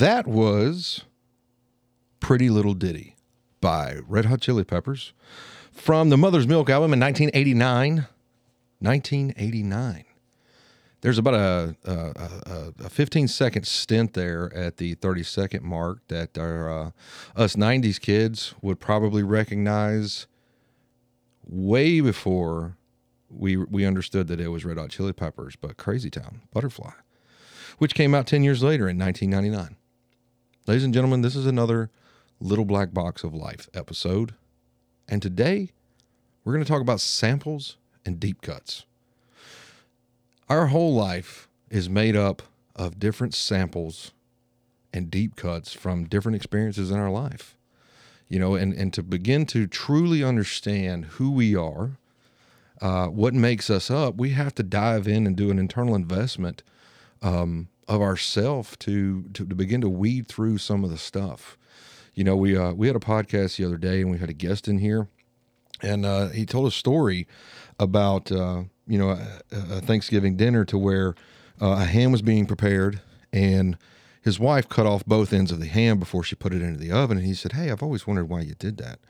That was Pretty Little Ditty by Red Hot Chili Peppers from the Mother's Milk album in 1989. 1989. There's about a, a, a 15 second stint there at the 30 second mark that our, uh, us 90s kids would probably recognize way before we we understood that it was Red Hot Chili Peppers, but Crazy Town, Butterfly, which came out 10 years later in 1999. Ladies and gentlemen, this is another Little Black Box of Life episode. And today we're going to talk about samples and deep cuts. Our whole life is made up of different samples and deep cuts from different experiences in our life. You know, and, and to begin to truly understand who we are, uh, what makes us up, we have to dive in and do an internal investment um, of ourself to, to to begin to weed through some of the stuff. You know, we uh, we had a podcast the other day, and we had a guest in here, and uh, he told a story about uh, you know a, a, Thanksgiving dinner to where uh, a ham was being prepared, and his wife cut off both ends of the ham before she put it into the oven, and he said, "Hey, I've always wondered why you did that,"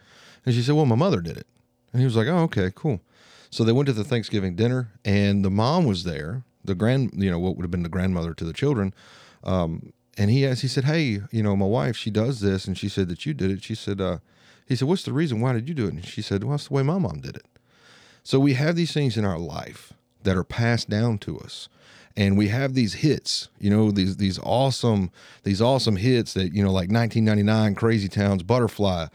and she said, "Well, my mother did it," and he was like, "Oh, okay, cool." So they went to the Thanksgiving dinner, and the mom was there, the grand, you know, what would have been the grandmother to the children. Um, and he asked, he said, "Hey, you know, my wife, she does this," and she said that you did it. She said, uh, "He said, what's the reason? Why did you do it?" And she said, "Well, that's the way my mom did it." So we have these things in our life that are passed down to us, and we have these hits, you know, these these awesome these awesome hits that you know, like 1999, Crazy Towns, Butterfly,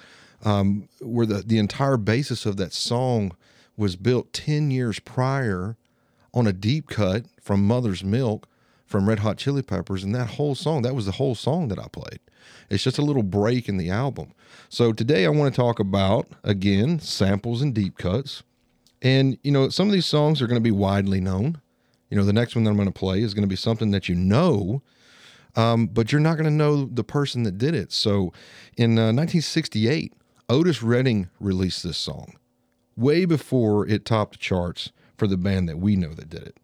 um, where the the entire basis of that song was built 10 years prior on a deep cut from Mother's Milk from Red Hot Chili Peppers. And that whole song, that was the whole song that I played. It's just a little break in the album. So today I want to talk about, again, samples and deep cuts. And, you know, some of these songs are going to be widely known. You know, the next one that I'm going to play is going to be something that you know, um, but you're not going to know the person that did it. So in uh, 1968, Otis Redding released this song way before it topped the charts for the band that we know that did it.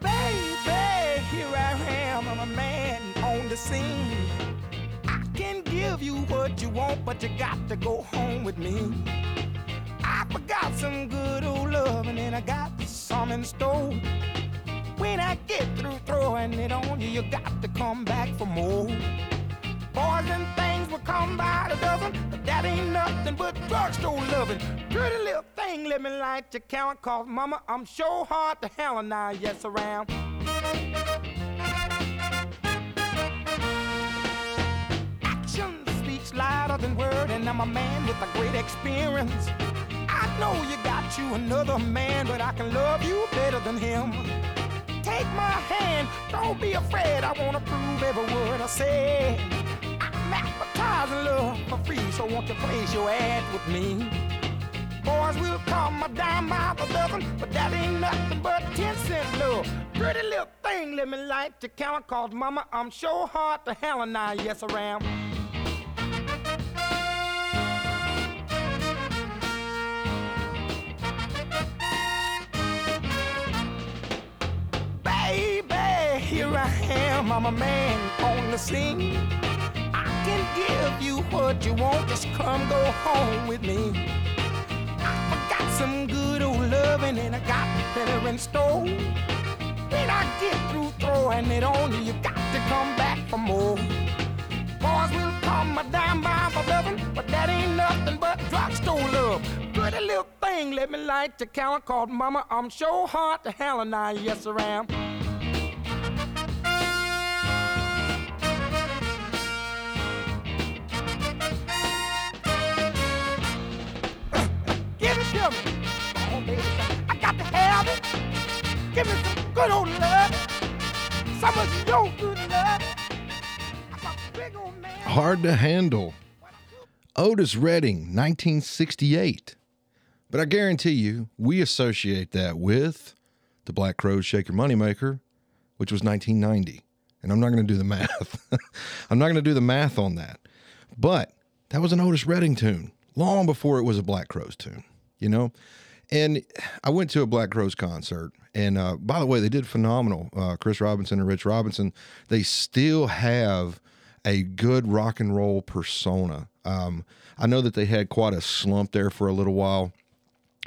Baby, here I am, I'm a man on the scene. I can give you what you want, but you got to go home with me. I forgot some good old love, and I got some in store. When I get through throwing it on you, you got to come back for more. Boys and things will come by the dozen, but that ain't nothing but drugstore loving. Pretty little thing, let me light your count, cause mama, I'm sure hard to and I yes around. Action speaks louder than word, and I'm a man with a great experience. I know you got you another man, but I can love you better than him take my hand. Don't be afraid. I wanna prove every word I say. I'm advertising love for free, so won't you place your ad with me? Boys will come a dime by the dozen, but that ain't nothing but ten cent love. Pretty little thing, let me light your counter, cause mama, I'm sure hard to hell and I yes around. Baby, here I am, I'm a man on the scene. I can give you what you want, just come go home with me. I got some good old loving and I got better in store. When I get through throwing it on you, you got to come back for more. Boys will come a dime by for loving, but that ain't nothing but drugstore love. Pretty little thing, let me light your counter, called mama, I'm sure hard to hell and I yes around. Give Give me some good old love. Some of your good love. Hard to handle. Otis Redding, 1968. But I guarantee you, we associate that with the Black Crowes Shake Your Moneymaker, which was 1990. And I'm not going to do the math. I'm not going to do the math on that. But that was an Otis Redding tune. long before it was a Black Crowes tune, you know? And I went to a Black Crowes concert. And uh, by the way, they did phenomenal. Uh, Chris Robinson and Rich Robinson, they still have a good rock and roll persona. Um, I know that they had quite a slump there for a little while,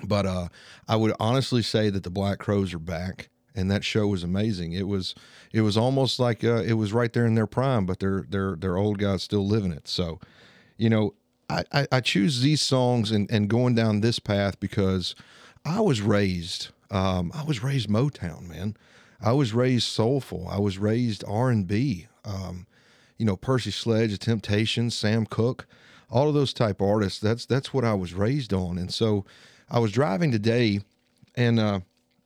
but uh, I would honestly say that the Black Crowes are back, and that show was amazing. It was it was almost like uh, it was right there in their prime, but their their their old guys still living it. So, you know, I, I, I choose these songs and, and going down this path because I was raised um, I was raised Motown, man. I was raised soulful. I was raised R and B. Um, you know, Percy Sledge, The Temptations, Sam Cooke, all of those type artists. That's that's what I was raised on. And so I was driving today, and uh,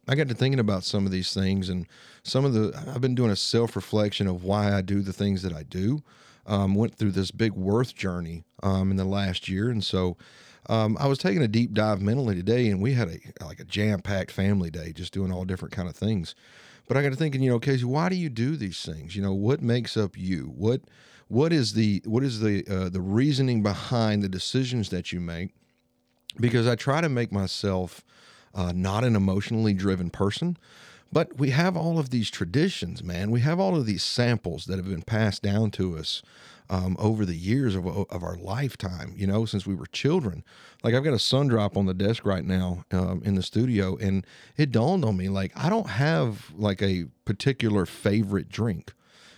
I got to thinking about some of these things and some of the. I've been doing a self reflection of why I do the things that I do. Um, went through this big worth journey um, in the last year, and so um, I was taking a deep dive mentally today, and we had a like a jam packed family day, just doing all different kind of things. But I got to thinking, you know, Casey, why do you do these things? You know, what makes up you? What what is the what is the uh, the reasoning behind the decisions that you make? Because I try to make myself uh, not an emotionally driven person, but we have all of these traditions, man. We have all of these samples that have been passed down to us um, over the years of, of our lifetime, you know, since we were children. Like I've got a sun drop on the desk right now um, in the studio, and it dawned on me like I don't have like a particular favorite drink.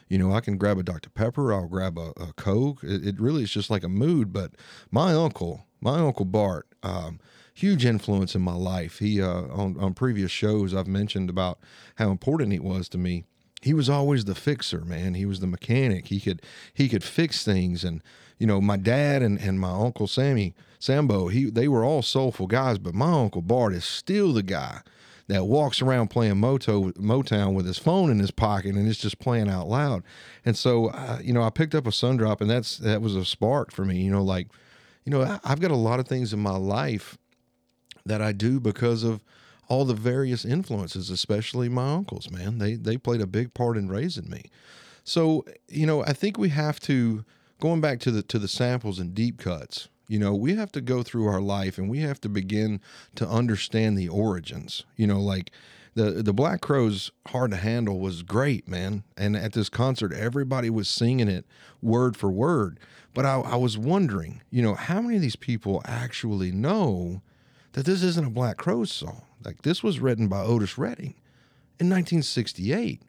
You know, I can grab a Dr. Pepper, I'll grab a, a Coke. It, it, really is just like a mood. But my uncle, my uncle Bart, um, huge influence in my life. He uh, on on previous shows I've mentioned about how important he was to me he was always the fixer, man. He was the mechanic. He could he could fix things and you know, my dad and, and my uncle Sammy Sambo, he they were all soulful guys, but my uncle Bart is still the guy that walks around playing Moto, Motown with his phone in his pocket and it's just playing out loud. And so, uh, you know, I picked up a sun drop and that's that was a spark for me. You know, like, you know, I've got a lot of things in my life that I do because of all the various influences, especially my uncles, man. They they played a big part in raising me. So, you know, I think we have to going back to the to the samples and deep cuts. You know, we have to go through our life and we have to begin to understand the origins. You know, like the the Black Crowes Hard to Handle was great, man. And at this concert, everybody was singing it word for word. But I, I was wondering, you know, how many of these people actually know that this isn't a Black Crowes song? Like this was written by Otis Redding in 1968.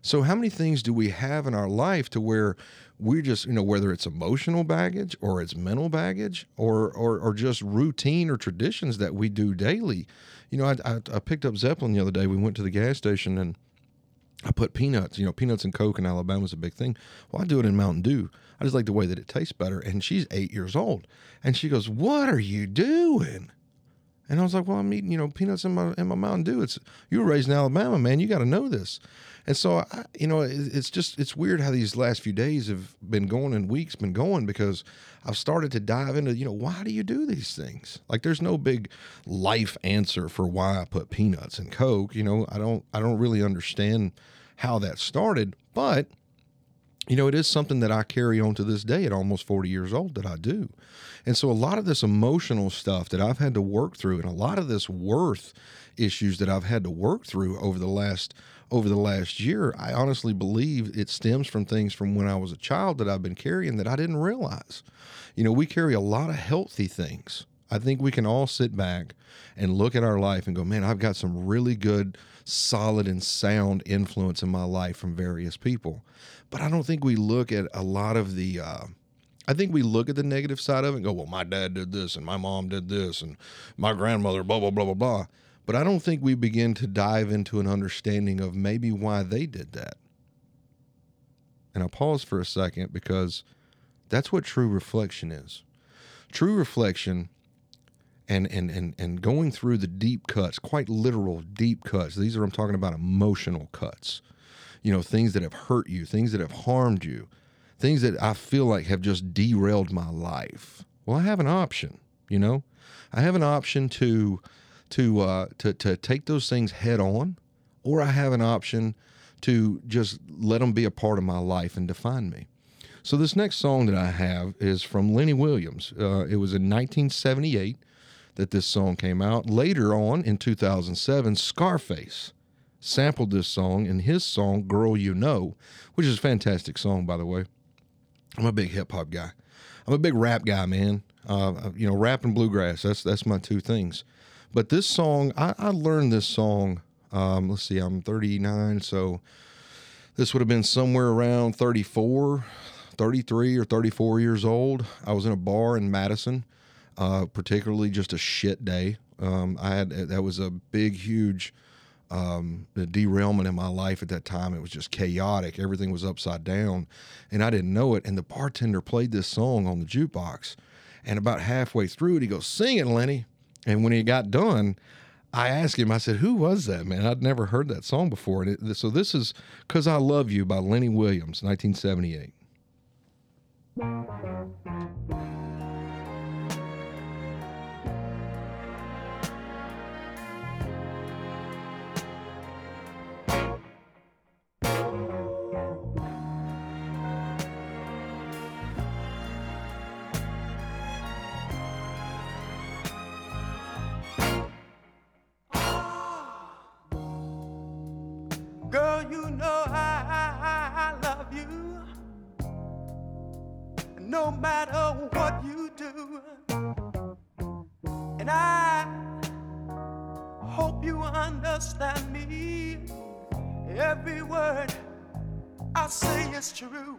So how many things do we have in our life to where we're just, you know, whether it's emotional baggage or it's mental baggage or or, or just routine or traditions that we do daily. You know, I, I, I picked up Zeppelin the other day. We went to the gas station and I put peanuts, you know, peanuts and Coke in Alabama is a big thing. Well, I do it in Mountain Dew. I just like the way that it tastes better. And she's eight years old. And she goes, What are you doing? And I was like, well, I'm eating, you know, peanuts in my in my Mountain Dew. It's you were raised in Alabama, man. You got to know this. And so, I, you know, it, it's just it's weird how these last few days have been going and weeks been going because I've started to dive into, you know, why do you do these things? Like, there's no big life answer for why I put peanuts in Coke. You know, I don't I don't really understand how that started, but you know, it is something that I carry on to this day at almost 40 years old that I do. And so a lot of this emotional stuff that I've had to work through and a lot of this worth issues that I've had to work through over the last over the last year, I honestly believe it stems from things from when I was a child that I've been carrying that I didn't realize. You know, we carry a lot of healthy things. I think we can all sit back and look at our life and go, man, I've got some really good, solid, and sound influence in my life from various people. But I don't think we look at a lot of the. Uh, I think we look at the negative side of it and go, well, my dad did this and my mom did this and my grandmother, blah, blah, blah, blah, blah. But I don't think we begin to dive into an understanding of maybe why they did that. And I'll pause for a second because that's what true reflection is. True reflection and and and and going through the deep cuts, quite literal deep cuts. These are I'm talking about emotional cuts you know, things that have hurt you, things that have harmed you, things that I feel like have just derailed my life. Well, I have an option, you know, I have an option to to uh, to to take those things head on, or I have an option to just let them be a part of my life and define me. So this next song that I have is from Lenny Williams. Uh, it was in 1978 that this song came out. Later on in 2007, Scarface sampled this song in his song "Girl You Know," which is a fantastic song, by the way. I'm a big hip hop guy. I'm a big rap guy, man. Uh, you know, rap and bluegrass. That's that's my two things. But this song, I, I learned this song. Um, let's see, I'm 39, so this would have been somewhere around 34, 33 or 34 years old. I was in a bar in Madison, uh, particularly just a shit day. Um, I had that was a big, huge um, the derailment in my life at that time. It was just chaotic. Everything was upside down, and I didn't know it. And the bartender played this song on the jukebox, and about halfway through it, he goes, "Sing it, Lenny." And when he got done, I asked him. I said, "Who was that man? I'd never heard that song before." And it, so this is "Cause I Love You" by Lenny Williams, 1978. that's true.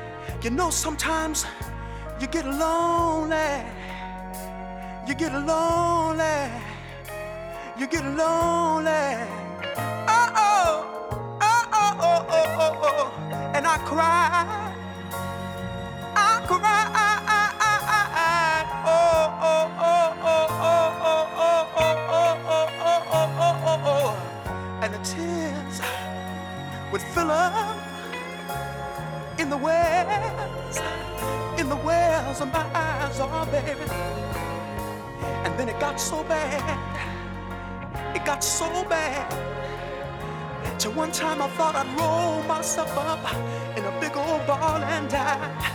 you know, sometimes you get lonely. You get lonely. You get lonely. Oh, oh, oh, oh, oh, oh, oh, oh. And I cry. I cry. would fill up the wells, in the wells of my eyes, oh baby. And then it got so bad, it got so bad. Till one time I thought I'd roll myself up in a big old ball and die.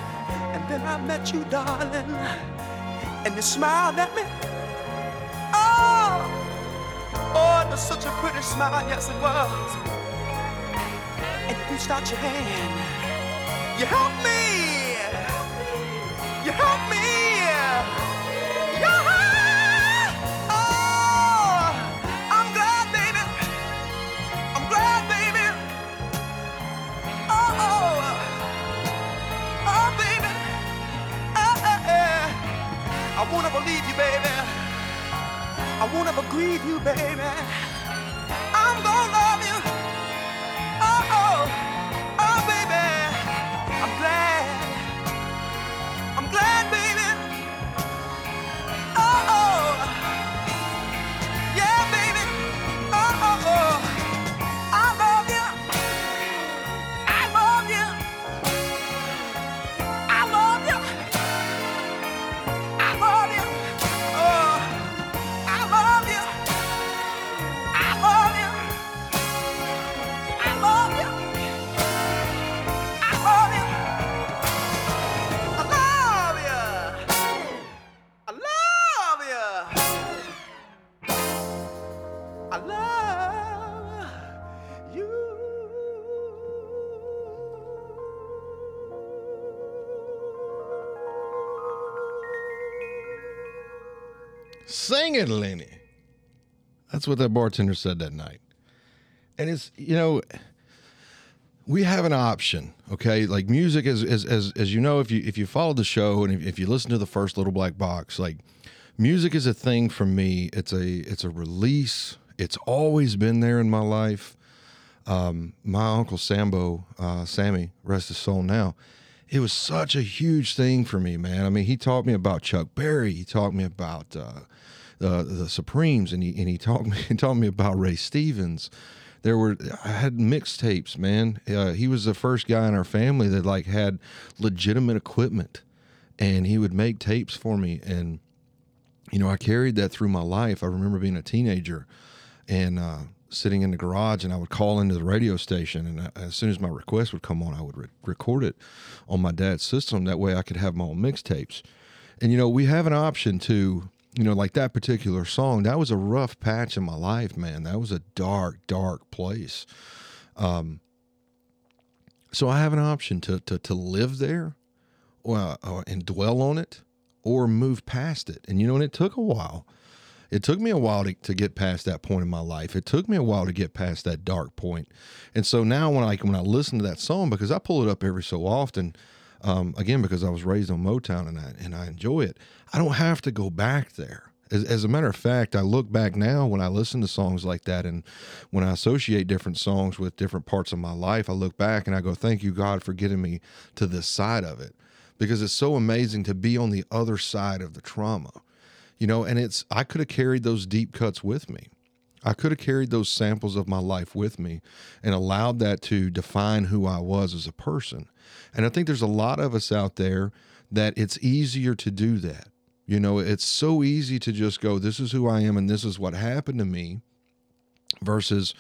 And then I met you, darling, and you smiled at me. Oh, oh, it was such a pretty smile, yes it was. And you reached out your hand. You help me. You help me. Yeah. Oh, I'm glad, baby. I'm glad, baby. Oh, oh, oh, baby. Eh, eh. I won't ever leave you, baby. I won't ever grieve you, baby. I love you. Sing it, Lenny. That's what that bartender said that night. And it's, you know, we have an option, okay? Like music as as as, as you know, if you if you follow the show and if, if you listen to the first little black box, like music is a thing for me. It's a it's a release. It's always been there in my life. Um, my uncle Sambo, uh, Sammy, rest his soul now. It was such a huge thing for me, man. I mean, he taught me about Chuck Berry. He taught me about uh, the the Supremes, and he and he taught me he taught me about Ray Stevens. There were I had mixtapes, man. Uh, he was the first guy in our family that like had legitimate equipment, and he would make tapes for me. And you know, I carried that through my life. I remember being a teenager, and uh, sitting in the garage, and I would call into the radio station, and uh, as soon as my request would come on, I would re- record it on my dad's system. That way, I could have my own mixtapes. And you know, we have an option to, you know, like that particular song. That was a rough patch in my life, man. That was a dark, dark place. Um, so I have an option to to to live there, or, or and dwell on it, or move past it. And you know, and it took a while. It took me a while to, to get past that point in my life. It took me a while to get past that dark point. And so now when I when I listen to that song, because I pull it up every so often, um, again because I was raised on Motown and I and I enjoy it, I don't have to go back there. As, as a matter of fact, I look back now when I listen to songs like that, and when I associate different songs with different parts of my life, I look back and I go, "Thank you, God, for getting me to this side of it," because it's so amazing to be on the other side of the trauma you know and it's i could have carried those deep cuts with me. I could have carried those samples of my life with me and allowed that to define who i was as a person. And i think there's a lot of us out there that it's easier to do that. You know, it's so easy to just go, this is who I am and this is what happened to me, versus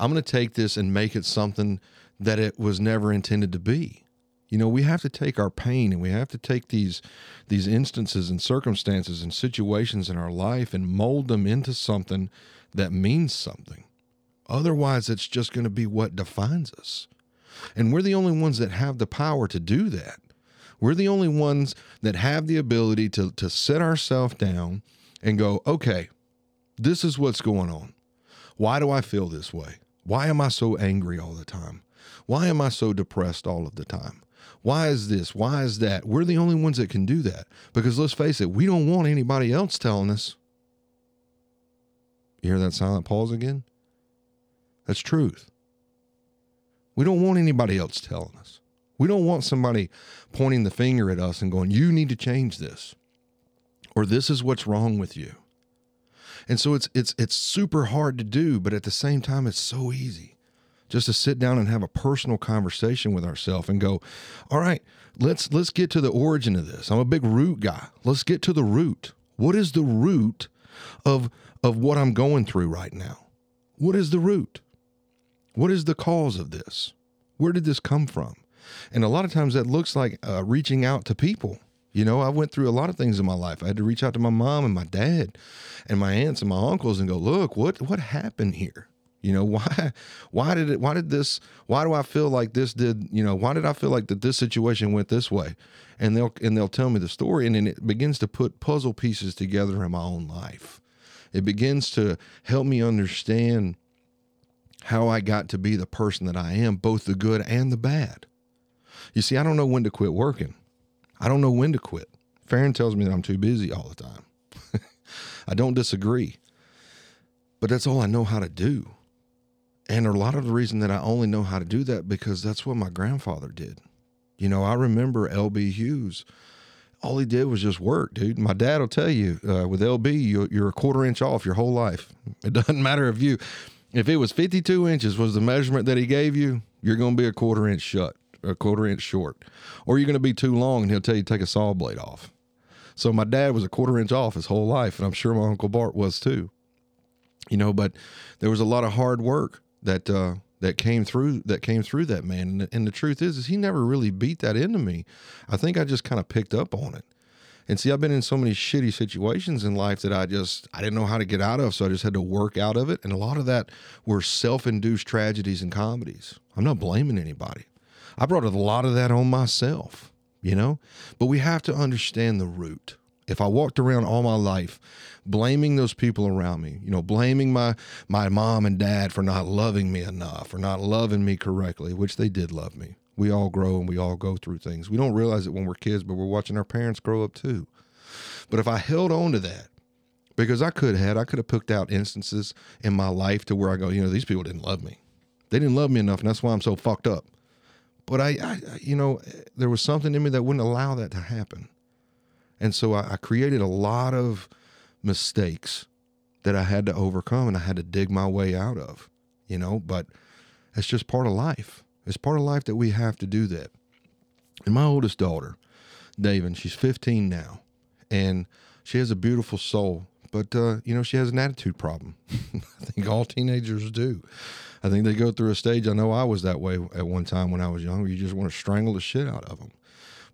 I'm going to take this and make it something that it was never intended to be. You know, we have to take our pain and we have to take these these instances and circumstances and situations in our life and mold them into something that means something. Otherwise, it's just going to be what defines us. And we're the only ones that have the power to do that. We're the only ones that have the ability to, to sit ourselves down and go, okay, this is what's going on. Why do I feel this way? Why am I so angry all the time? Why am I so depressed all of the time? Why is this? Why is that? We're the only ones that can do that because let's face it, we don't want anybody else telling us. You hear that silent pause again? That's truth. We don't want anybody else telling us. We don't want somebody pointing the finger at us and going, you need to change this, or this is what's wrong with you. And so it's it's it's super hard to do, but at the same time, it's so easy just to sit down and have a personal conversation with ourselves and go, all right, let's let's get to the origin of this. I'm a big root guy. Let's get to the root. What is the root of of what I'm going through right now? What is the root? What is the cause of this? Where did this come from? And a lot of times that looks like uh, reaching out to people. You know, I went through a lot of things in my life. I had to reach out to my mom and my dad and my aunts and my uncles and go, look, what what happened here? You know, why why did it why did this why do I feel like this did, you know, why did I feel like that this situation went this way? And they'll and they'll tell me the story and then it begins to put puzzle pieces together in my own life. It begins to help me understand how I got to be the person that I am, both the good and the bad. You see, I don't know when to quit working. I don't know when to quit. Farron tells me that I'm too busy all the time. I don't disagree, but that's all I know how to do. And a lot of the reason that I only know how to do that because that's what my grandfather did. You know, I remember LB Hughes. All he did was just work, dude. My dad will tell you uh, with LB, you, you're a quarter inch off your whole life. It doesn't matter if you, if it was 52 inches was the measurement that he gave you, you're going to be a quarter inch shut, a quarter inch short, or you're going to be too long, and he'll tell you take a saw blade off. So my dad was a quarter inch off his whole life, and I'm sure my uncle Bart was too. You know, but there was a lot of hard work that uh, that came through that came through that man. And, and the truth is, is he never really beat that into me. I think I just kind of picked up on it. And see, I've been in so many shitty situations in life that I just I didn't know how to get out of, so I just had to work out of it. And a lot of that were self-induced tragedies and comedies. I'm not blaming anybody. I brought a lot of that on myself, you know? But we have to understand the root. If I walked around all my life blaming those people around me, you know, blaming my my mom and dad for not loving me enough or not loving me correctly, which they did love me. We all grow and we all go through things. We don't realize it when we're kids, but we're watching our parents grow up too. But if I held on to that, because I could have, I could have picked out instances in my life to where I go, you know, these people didn't love me. They didn't love me enough, and that's why I'm so fucked up. But I, I you know, eh, there was something in me that wouldn't allow that to happen. And so I, I created a lot of mistakes that I had to overcome and I had to dig my way out of, you know, but it's just part of life. It's part of life that we have to do that. And my oldest daughter, David, she's 15 now, and she has a beautiful soul, but uh, you know she has an attitude problem. I think all teenagers do. I think they go through a stage. I know I was that way at one time when I was younger. You just want to strangle the shit out of them.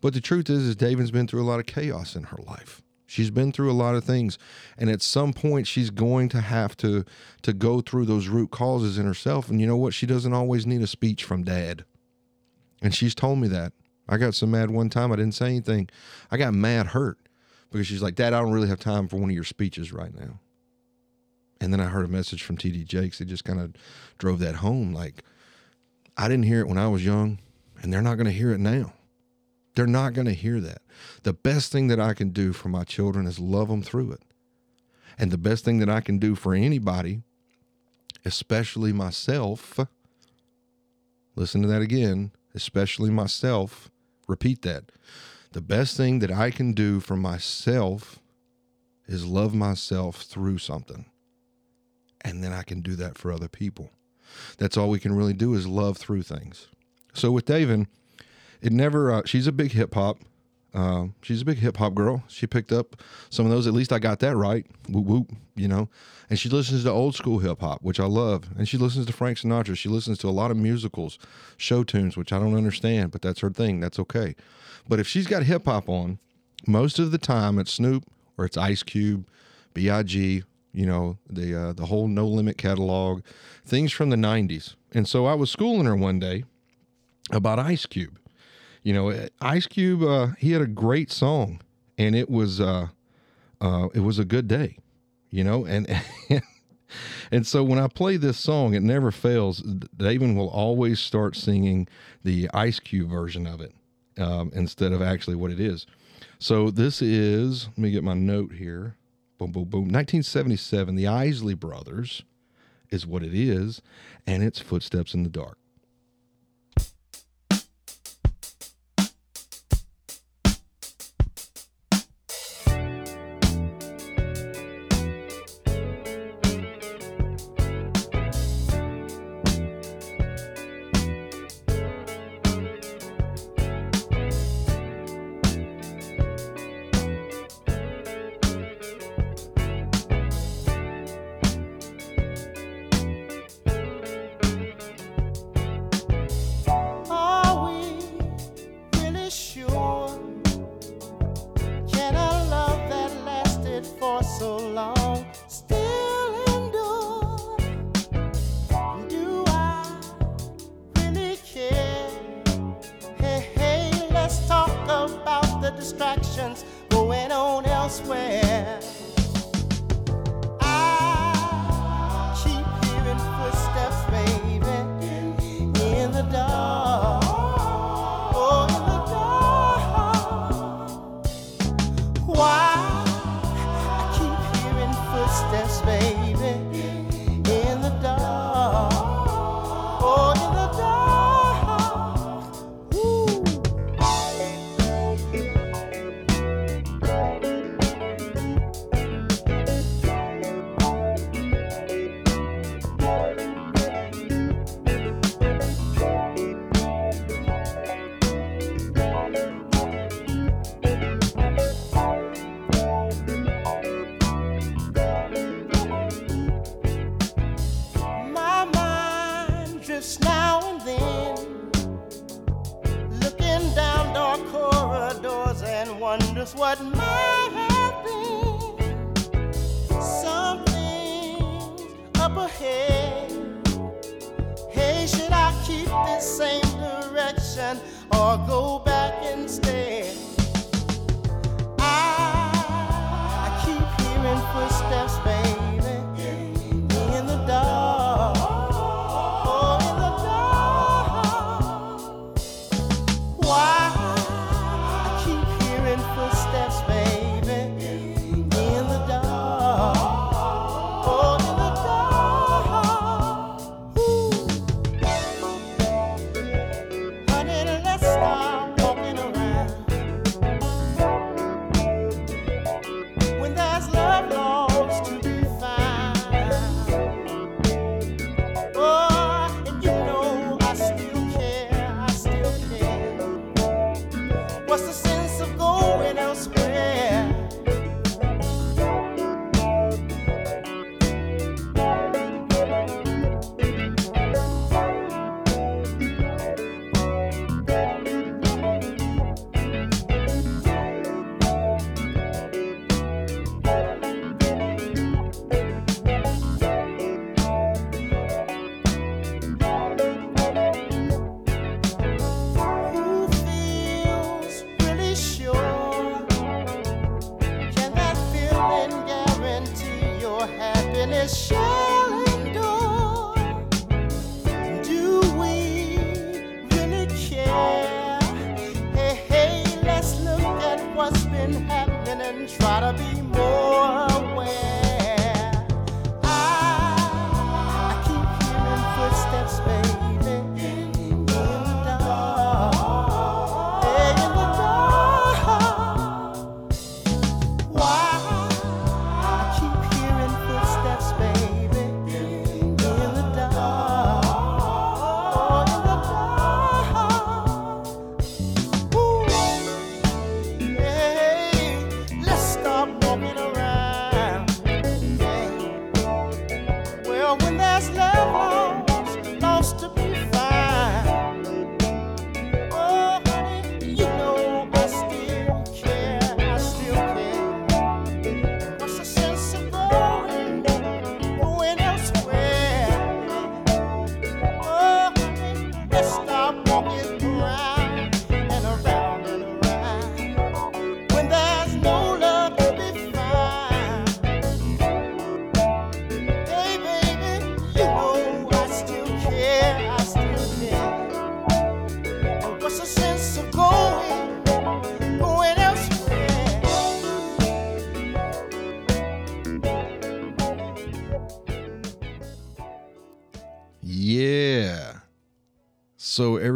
But the truth is, is David's been through a lot of chaos in her life. She's been through a lot of things, and at some point, she's going to have to to go through those root causes in herself. And you know what? She doesn't always need a speech from dad. And she's told me that. I got so mad one time I didn't say anything. I got mad hurt because she's like, Dad, I don't really have time for one of your speeches right now. And then I heard a message from TD Jakes. It just kind of drove that home. Like, I didn't hear it when I was young, and they're not going to hear it now. They're not going to hear that. The best thing that I can do for my children is love them through it. And the best thing that I can do for anybody, especially myself, listen to that again, especially myself, repeat that. The best thing that I can do for myself is love myself through something. And then I can do that for other people. That's all we can really do is love through things. So with David, it never, uh, she's a big hip hop Uh, she's a big hip hop girl. She picked up some of those. At least I got that right. Whoop whoop, you know. And she listens to old school hip hop, which I love. And she listens to Frank Sinatra. She listens to a lot of musicals, show tunes, which I don't understand, but that's her thing. That's okay. But if she's got hip hop on, most of the time it's Snoop or it's Ice Cube, B.I.G., you know, the uh, the whole No Limit catalog, things from the '90s. And so I was schooling her one day about Ice Cube. You know, Ice Cube, uh, he had a great song, and it was uh, uh, it was a good day. You know, and and so when I play this song, it never fails. David will always start singing the Ice Cube version of it um, instead of actually what it is. So this is. Let me get my note here. Boom, boom, boom. 1977, the Isley Brothers is what it is, and it's Footsteps in the Dark. Footsteps,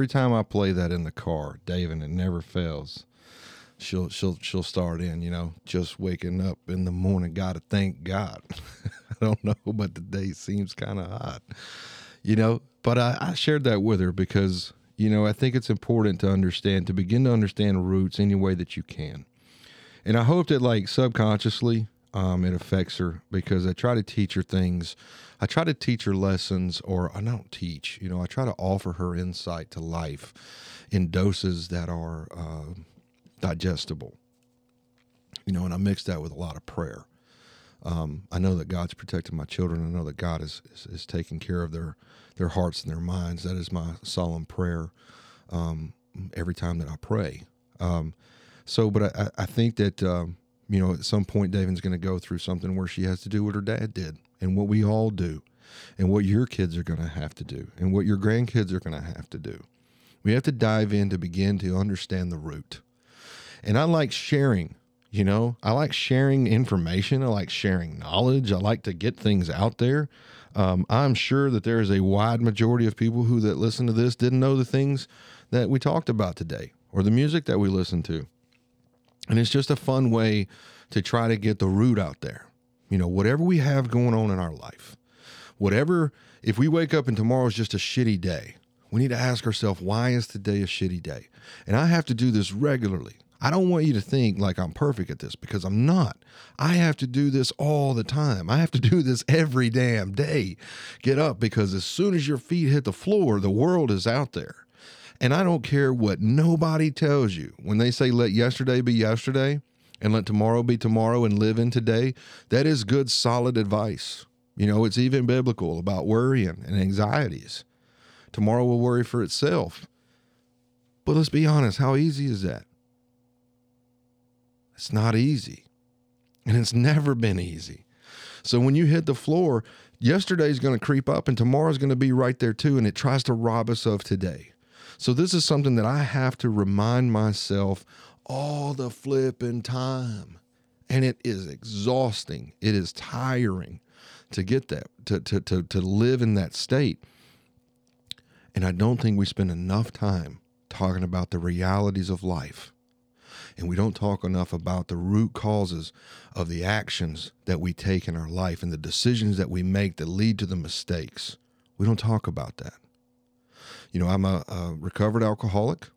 every time I play that in the car, Dave, and it never fails. She'll she'll she'll start in, you know, just waking up in the morning. Gotta thank God. I don't know, but the day seems kind of hot, you know. But I, I shared that with her because you know I think it's important to understand to begin to understand roots any way that you can, and I hope that like subconsciously um, it affects her because I try to teach her things I try to teach her lessons, or I don't teach, you know, I try to offer her insight to life in doses that are uh, digestible. You know, and I mix that with a lot of prayer. Um, I know that God's protecting my children. I know that God is, is, is taking care of their their hearts and their minds. That is my solemn prayer um, every time that I pray. Um, so, but I, I think that um, you know at some point David's going to go through something where she has to do what her dad did and what we all do and what your kids are going to have to do and what your grandkids are going to have to do. We have to dive in to begin to understand the root. And I like sharing, you know, I like sharing information. I like sharing knowledge. I like to get things out there. Um, I'm sure that there is a wide majority of people who that listen to this didn't know the things that we talked about today or the music that we listened to. And it's just a fun way to try to get the root out there. You know, whatever we have going on in our life, whatever, if we wake up and tomorrow's just a shitty day, we need to ask ourselves, why is today a shitty day? And I have to do this regularly. I don't want you to think like I'm perfect at this because I'm not. I have to do this all the time. I have to do this every damn day. Get up because as soon as your feet hit the floor, the world is out there. And I don't care what nobody tells you. When they say let yesterday be yesterday, and let tomorrow be tomorrow and live in today, that is good, solid advice. You know, it's even biblical about worrying and anxieties. Tomorrow will worry for itself. But let's be honest, how easy is that? It's not easy. And it's never been easy. So when you hit the floor, yesterday's going to creep up and tomorrow's going to be right there too. And it tries to rob us of today. So this is something that I have to remind myself all the flipping time. And it is exhausting. It is tiring to get that, to, to, to, to live in that state. And I don't think we spend enough time talking about the realities of life. And we don't talk enough about the root causes of the actions that we take in our life and the decisions that we make that lead to the mistakes. We don't talk about that. You know, I'm a, a recovered alcoholic.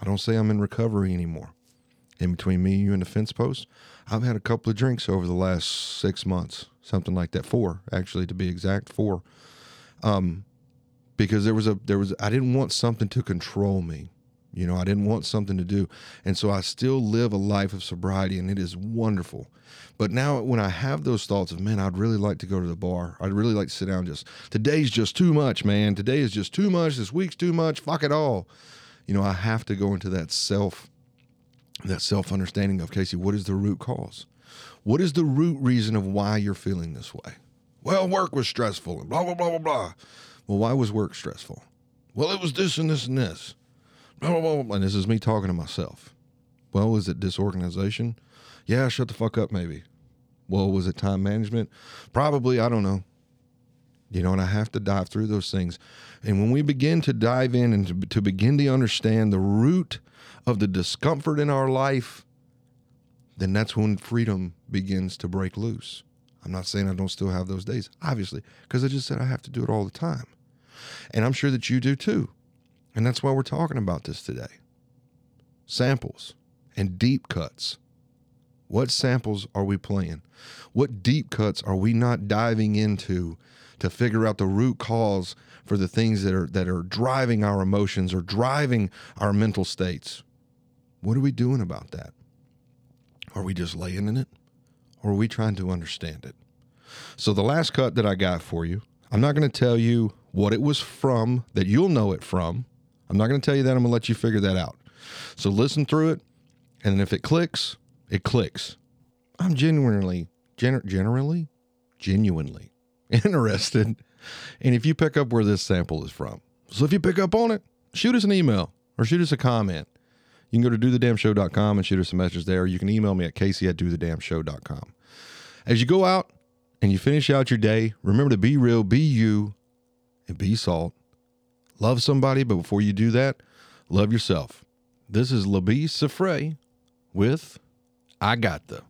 I don't say I'm in recovery anymore in between me, you, and the fence post. I've had a couple of drinks over the last six months, something like that. Four, actually, to be exact, four. Um, because there was a there was I didn't want something to control me. You know, I didn't want something to do. And so I still live a life of sobriety and it is wonderful. But now when I have those thoughts of, man, I'd really like to go to the bar. I'd really like to sit down just today's just too much, man. Today is just too much. This week's too much. Fuck it all. You know, I have to go into that self that self understanding of Casey, what is the root cause? What is the root reason of why you're feeling this way? Well, work was stressful and blah, blah, blah, blah, blah. Well, why was work stressful? Well, it was this and this and this. Blah, blah, blah, blah. And this is me talking to myself. Well, is it disorganization? Yeah, shut the fuck up, maybe. Well, was it time management? Probably, I don't know. You know, and I have to dive through those things. And when we begin to dive in and to, to begin to understand the root of the discomfort in our life, then that's when freedom begins to break loose. I'm not saying I don't still have those days, obviously, because I just said I have to do it all the time. And I'm sure that you do too. And that's why we're talking about this today samples and deep cuts. What samples are we playing? What deep cuts are we not diving into to figure out the root cause for the things that are that are driving our emotions or driving our mental states? What are we doing about that? Are we just laying in it? Or are we trying to understand it? So the last cut that I got for you, I'm not going to tell you what it was from that you'll know it from. I'm not going to tell you that. I'm going to let you figure that out. So listen through it, and if it clicks, it clicks. I'm genuinely, gen- generally, genuinely interested. And if you pick up where this sample is from, so if you pick up on it, shoot us an email or shoot us a comment. You can go to dothedamnshow.com and shoot us a message there. You can email me at casey at dothedamnshow.com. As you go out and you finish out your day, remember to be real, be you, and be salt. Love somebody, but before you do that, love yourself. This is Labi Siffre with I Got the.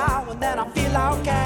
So, and then I feel okay.